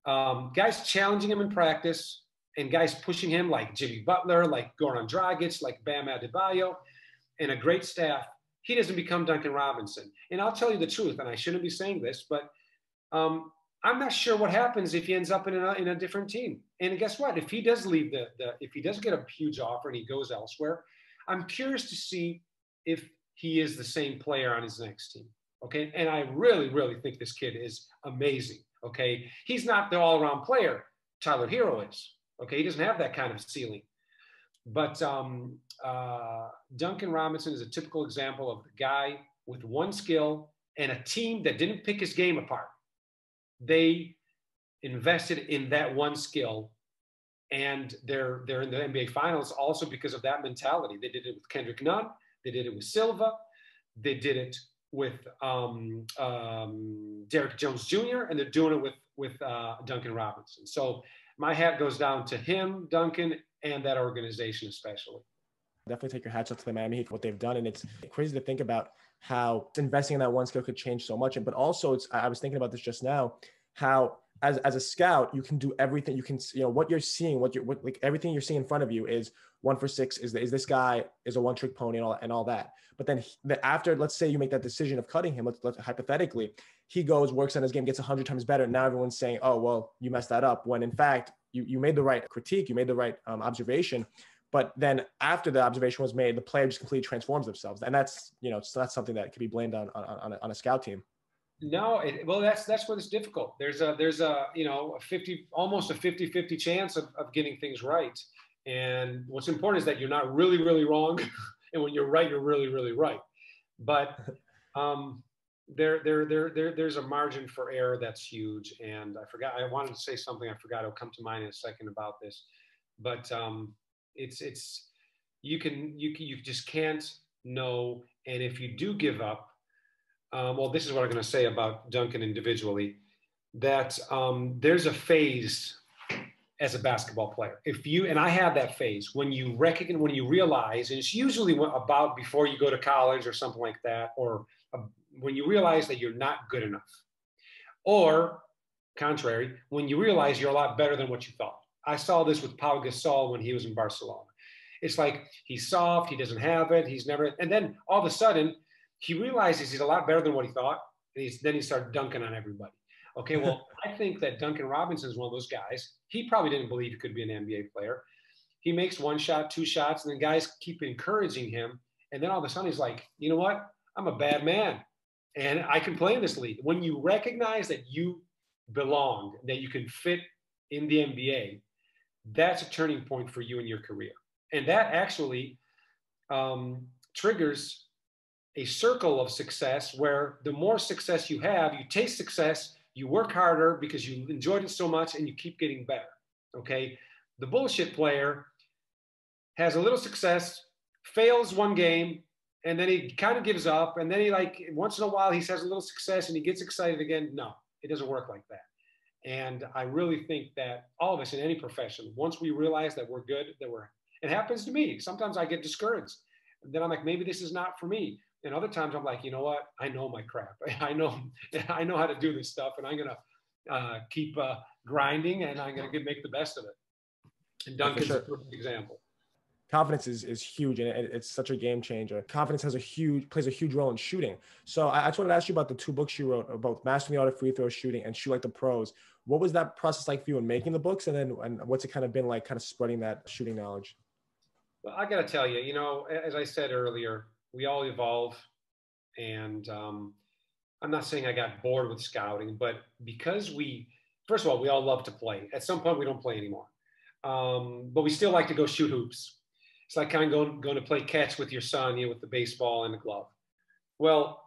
um, guys challenging him in practice and guys pushing him like Jimmy Butler, like Goran Dragic, like Bam Adebayo, and a great staff, he doesn't become Duncan Robinson. And I'll tell you the truth, and I shouldn't be saying this, but um, I'm not sure what happens if he ends up in a, in a different team. And guess what? If he does leave the, the if he does get a huge offer and he goes elsewhere, I'm curious to see if he is the same player on his next team. Okay. And I really, really think this kid is amazing. Okay. He's not the all around player Tyler Herro is. Okay. He doesn't have that kind of ceiling. But um, uh, Duncan Robinson is a typical example of the guy with one skill and a team that didn't pick his game apart. They invested in that one skill and they're they're in the NBA finals also because of that mentality. They did it with Kendrick Nunn, they did it with Silva, they did it with um, um, Derrick Jones Jr. and they're doing it with with uh, Duncan Robinson. So my hat goes down to him, Duncan, and that organization especially. Definitely take your hats off to the Miami Heat for what they've done, and it's crazy to think about how investing in that one skill could change so much. And but also, it's I was thinking about this just now, how as as a scout, you can do everything. You can you know what you're seeing, what you're what like everything you're seeing in front of you is one for six. Is is this guy is a one trick pony and all and all that. But then he, after let's say you make that decision of cutting him, let's, let's hypothetically, he goes works on his game, gets hundred times better. Now everyone's saying, oh well, you messed that up. When in fact you you made the right critique, you made the right um, observation. But then after the observation was made, the player just completely transforms themselves, and that's you know so that's something that can be blamed on on, on, a, on a scout team. No, it, well, that's that's what it's difficult. There's a there's a you know a fifty almost a 50-50 chance of, of getting things right. And what's important is that you're not really really wrong, and when you're right, you're really really right. But um, there there there there there's a margin for error that's huge. And I forgot I wanted to say something. I forgot. It'll come to mind in a second about this. But um, it's it's you can you can, you just can't know. And if you do give up um, well, this is what I'm going to say about Duncan individually, that um, there's a phase as a basketball player. If you, and I had that phase when you recognize, when you realize, and it's usually about before you go to college or something like that, or uh, when you realize that you're not good enough. Or, contrary, when you realize you're a lot better than what you thought. I saw this with Pau Gasol when he was in Barcelona. It's like he's soft, he doesn't have it, he's never, and then all of a sudden he realizes he's a lot better than what he thought, and he's, then he started dunking on everybody. Okay, well, I think that Duncan Robinson is one of those guys. He probably didn't believe he could be an NBA player. He makes one shot, two shots, and then guys keep encouraging him. And then all of a sudden he's like, you know what? I'm a bad man, and I can play in this league. When you recognize that you belong, that you can fit in the NBA, that's a turning point for you in your career. And that actually um, triggers a circle of success where the more success you have, you taste success, you work harder because you enjoyed it so much and you keep getting better. Okay. The bullshit player has a little success, fails one game, and then he kind of gives up. And then he, like, once in a while, he has a little success and he gets excited again. No, it doesn't work like that. And I really think that all of us in any profession, once we realize that we're good, that we're, it happens to me. Sometimes I get discouraged. Then I'm like, maybe this is not for me and other times I'm like, you know what? I know my crap. I know, I know how to do this stuff, and I'm gonna uh, keep uh, grinding, and I'm gonna get, make the best of it. And Duncan's sure. a perfect example. Confidence is, is huge, and it, it's such a game changer. Confidence has a huge plays a huge role in shooting. So I, I just wanted to ask you about the two books you wrote, about mastering the art of free throw shooting and shoot like the pros. What was that process like for you in making the books, and then and what's it kind of been like, kind of spreading that shooting knowledge? Well, I got to tell you, you know, as I said earlier, we all evolve. And um, I'm not saying I got bored with scouting, but because we, first of all, we all love to play. At some point, we don't play anymore. Um, but we still like to go shoot hoops. It's like kind of going, going to play catch with your son, you know, with the baseball and the glove. Well,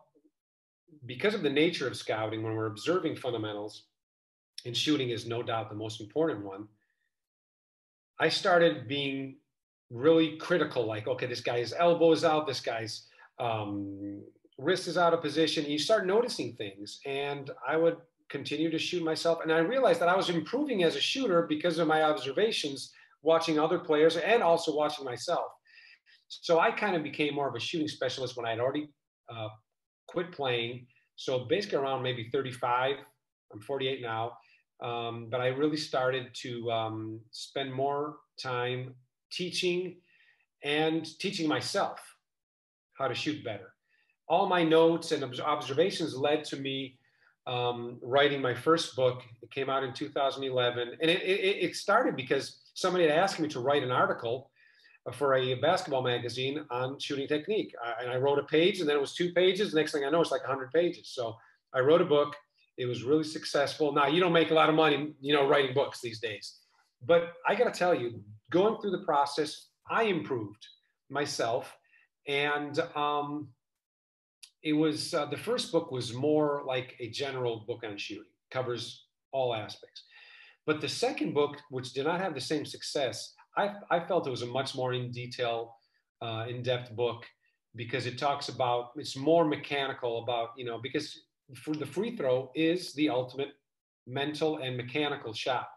because of the nature of scouting, when we're observing fundamentals, and shooting is no doubt the most important one, I started being really critical like okay this guy's elbow is out this guy's um, wrist is out of position you start noticing things. And i would continue to shoot myself. And i realized that i was improving as a shooter because of my observations watching other players and also watching myself. So i kind of became more of a shooting specialist when i had already uh, quit playing. So basically around maybe 35 i'm 48 now um, but i really started to um, spend more time teaching and teaching myself how to shoot better. All my notes and observations led to me um, writing my first book. It came out in 2011. And it, it, it started because somebody had asked me to write an article for a basketball magazine on shooting technique. I, and I wrote a page and then it was two pages. Next thing I know, it's like 100 pages. So I wrote a book. It was really successful. Now, you don't make a lot of money, you know, writing books these days. But I got to tell you, going through the process, I improved myself. And um, it was uh, the first book was more like a general book on shooting, covers all aspects. But the second book, which did not have the same success, I, I felt it was a much more in detail, uh, in depth book because it talks about it's more mechanical about you know because for the free throw is the ultimate mental and mechanical shot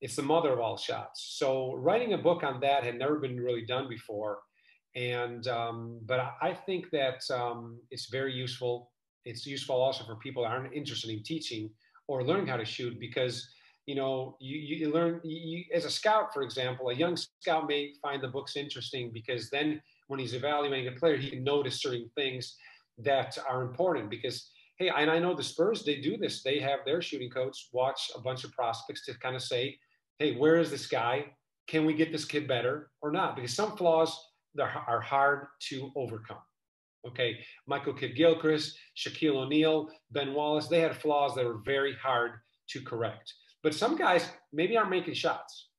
it's the mother of all shots. So writing a book on that had never been really done before, and um, but I think that um, it's very useful. It's useful also for people that aren't interested in teaching or learning how to shoot because you know you, you learn you, as a scout for example a young scout may find the books interesting because then when he's evaluating a player he can notice certain things that are important because hey and i know the spurs they do this they have their shooting coach watch a bunch of prospects to kind of say hey where is this guy? Can we get this kid better or not? Because some flaws are hard to overcome. Okay michael kidd gilchrist shaquille o'neal ben wallace they had flaws that were very hard to correct. But some guys maybe aren't making shots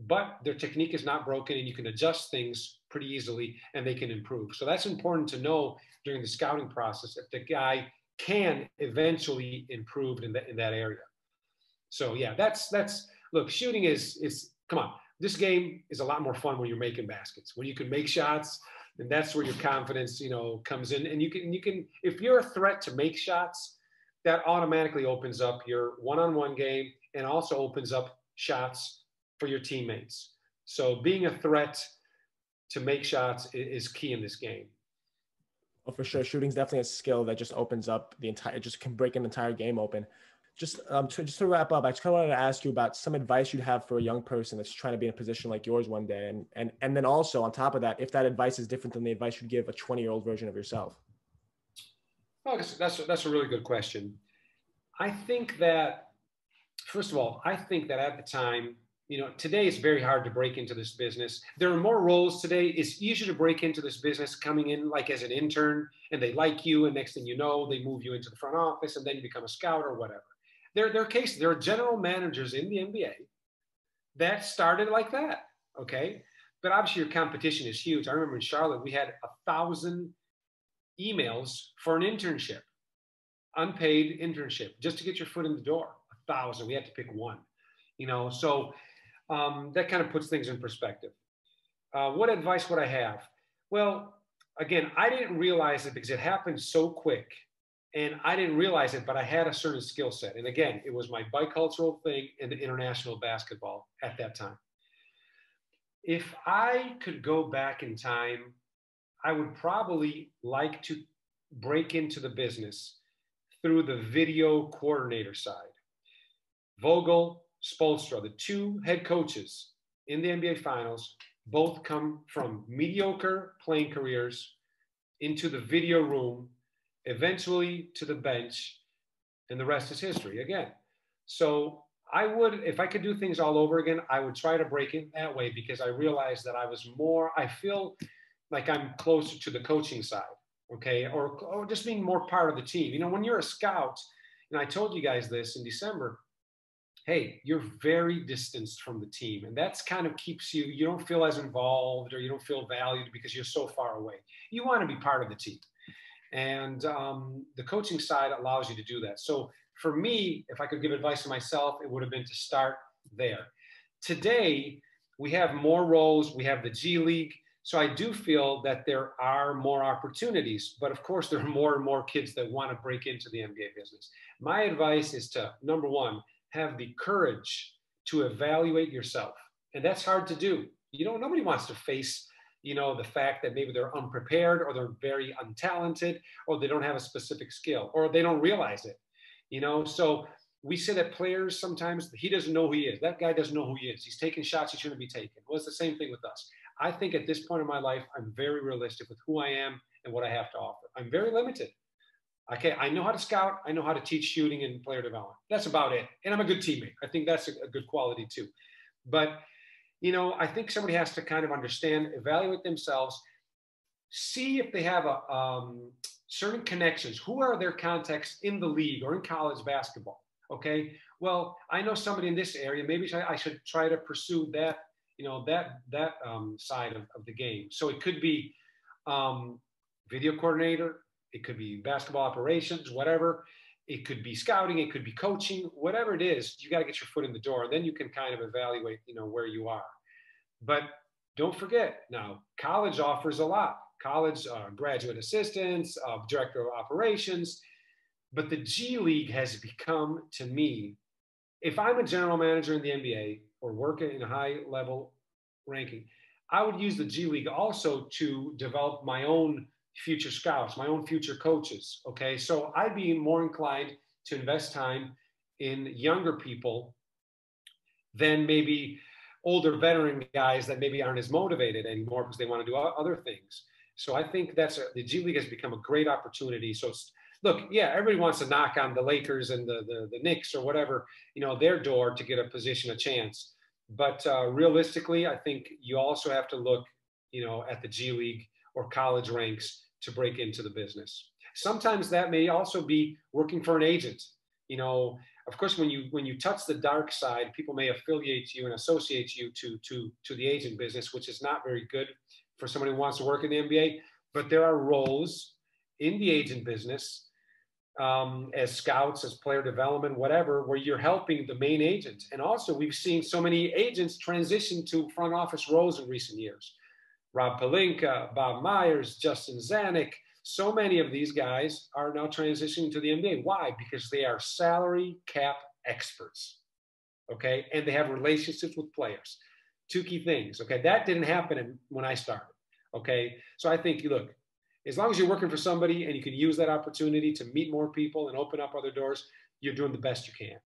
but their technique is not broken and you can adjust things pretty easily and they can improve. So that's important to know during the scouting process if the guy can eventually improve in, the, in that area. So yeah, that's that's look, shooting is is come on. This game is a lot more fun when you're making baskets, when you can make shots, and that's where your confidence, you know, comes in. And you can you can if you're a threat to make shots, that automatically opens up your one-on-one game and also opens up shots for your teammates. So being a threat to make shots is key in this game. Well, for sure, shooting's definitely a skill that just opens up the entire, just can break an entire game open. Just um, to, just to wrap up, I just kind of wanted to ask you about some advice you'd have for a young person that's trying to be in a position like yours one day, and and and then also on top of that, if that advice is different than the advice you'd give a 20 year old version of yourself. Oh, that's that's a, that's a really good question. I think that first of all, I think that at the time you know today it's very hard to break into this business there are more roles today it's easier to break into this business coming in like as an intern and they like you and next thing you know they move you into the front office and then you become a scout or whatever there, there are cases there are general managers in the nba that started like that okay? But obviously your competition is huge. I remember in charlotte we had a thousand emails for an internship unpaid internship just to get your foot in the door a thousand. We had to pick one you know? So um, that kind of puts things in perspective. Uh, what advice would I have? Well, again, I didn't realize it because it happened so quick and I didn't realize it, but I had a certain skill set. And again, it was my bicultural thing and the international basketball at that time. If I could go back in time, I would probably like to break into the business through the video coordinator side. Vogel, Spoelstra, the two head coaches in the NBA Finals, both come from mediocre playing careers into the video room, eventually to the bench, and the rest is history again. So I would, if I could do things all over again, I would try to break it that way because I realized that I was more, I feel like I'm closer to the coaching side, okay, or, or just being more part of the team. You know, when you're a scout, and I told you guys this in December, hey, you're very distanced from the team. And that's kind of keeps you, you don't feel as involved or you don't feel valued because you're so far away. You want to be part of the team. And um, the coaching side allows you to do that. So for me, if I could give advice to myself, it would have been to start there. Today, we have more roles. We have the G League. So I do feel that there are more opportunities, but of course, there are more and more kids that want to break into the NBA business. My advice is to number one, have the courage to evaluate yourself. And that's hard to do. You know, nobody wants to face, you know, the fact that maybe they're unprepared or they're very untalented or they don't have a specific skill or they don't realize it. You know, so we say that players sometimes he doesn't know who he is. That guy doesn't know who he is. He's taking shots he shouldn't be taking. Well, it's the same thing with us. I think at this point in my life, I'm very realistic with who I am and what I have to offer. I'm very limited. Okay, I know how to scout. I know how to teach shooting and player development. That's about it. And I'm a good teammate. I think that's a, a good quality too. But, you know, I think somebody has to kind of understand, evaluate themselves, see if they have a um, certain connections. Who are their contacts in the league or in college basketball? Okay. Well, I know somebody in this area. Maybe I should try to pursue that, you know, that that um, side of, of the game. So it could be um, video coordinator, it could be basketball operations, whatever. It could be scouting, it could be coaching, whatever it is, you got to get your foot in the door. And then you can kind of evaluate, you know, where you are. But don't forget now, college offers a lot. College uh, graduate assistants, uh, director of operations. But the G League has become, to me, if I'm a general manager in the NBA or working in a high level ranking, I would use the G League also to develop my own future scouts, my own future coaches. Okay. So I'd be more inclined to invest time in younger people than maybe older veteran guys that maybe aren't as motivated anymore because they want to do other things. So I think that's a, the G League has become a great opportunity. So look, yeah, everybody wants to knock on the Lakers and the, the, the Knicks or whatever, you know, their door to get a position, a chance. But uh, realistically, I think you also have to look, you know, at the G League or college ranks to break into the business. Sometimes that may also be working for an agent. You know, of course, when you when you touch the dark side, people may affiliate you and associate you to to to the agent business, which is not very good for somebody who wants to work in the NBA. But there are roles in the agent business um, as scouts, as player development, whatever, where you're helping the main agent. And also, we've seen so many agents transition to front office roles in recent years. Rob Pelinka, Bob Myers, Justin Zanik, so many of these guys are now transitioning to the NBA. Why? Because they are salary cap experts. Okay. And they have relationships with players. Two key things. Okay. That didn't happen when I started. Okay. So I think, look, as long as you're working for somebody and you can use that opportunity to meet more people and open up other doors, you're doing the best you can.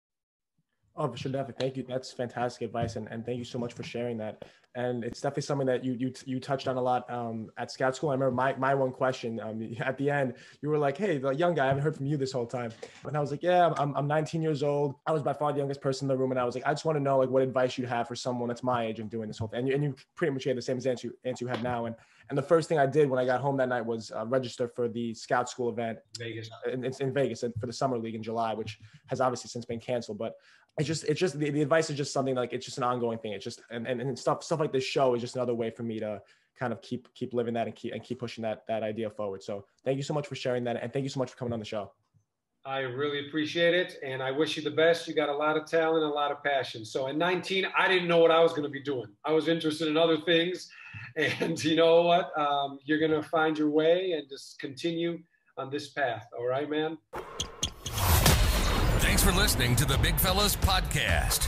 Oh, for sure, definitely. Thank you. That's fantastic advice, and, and thank you so much for sharing that. And it's definitely something that you you you touched on a lot um, at Scout School. I remember my my one question um, at the end. You were like, "Hey, the young guy, I haven't heard from you this whole time." And I was like, "Yeah, I'm I'm 19 years old. I was by far the youngest person in the room, and I was like, I just want to know like what advice you'd have for someone that's my age and doing this whole thing." And you, and you pretty much had the same answer you, answer you have now. And and the first thing I did when I got home that night was uh, register for the Scout School event. Vegas. It's in Vegas for the Summer League in July, which has obviously since been canceled. But it's just it's just the, the advice is just something like it's just an ongoing thing. It's just and, and, and stuff stuff like this show is just another way for me to kind of keep keep living that and keep and keep pushing that that idea forward. So thank you so much for sharing that and thank you so much for coming on the show. I really appreciate it and I wish you the best. You got a lot of talent, a lot of passion. So at 19, I didn't know what I was going to be doing. I was interested in other things. And you know what? Um, you're going to find your way and just continue on this path. All right, man? Thanks for listening to the Big Fellas Podcast.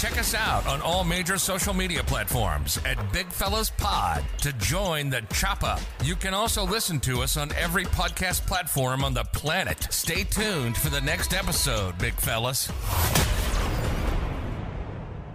Check us out on all major social media platforms at Big Fellas Pod to join the chop up. You can also listen to us on every podcast platform on the planet. Stay tuned for the next episode, Big Fellas.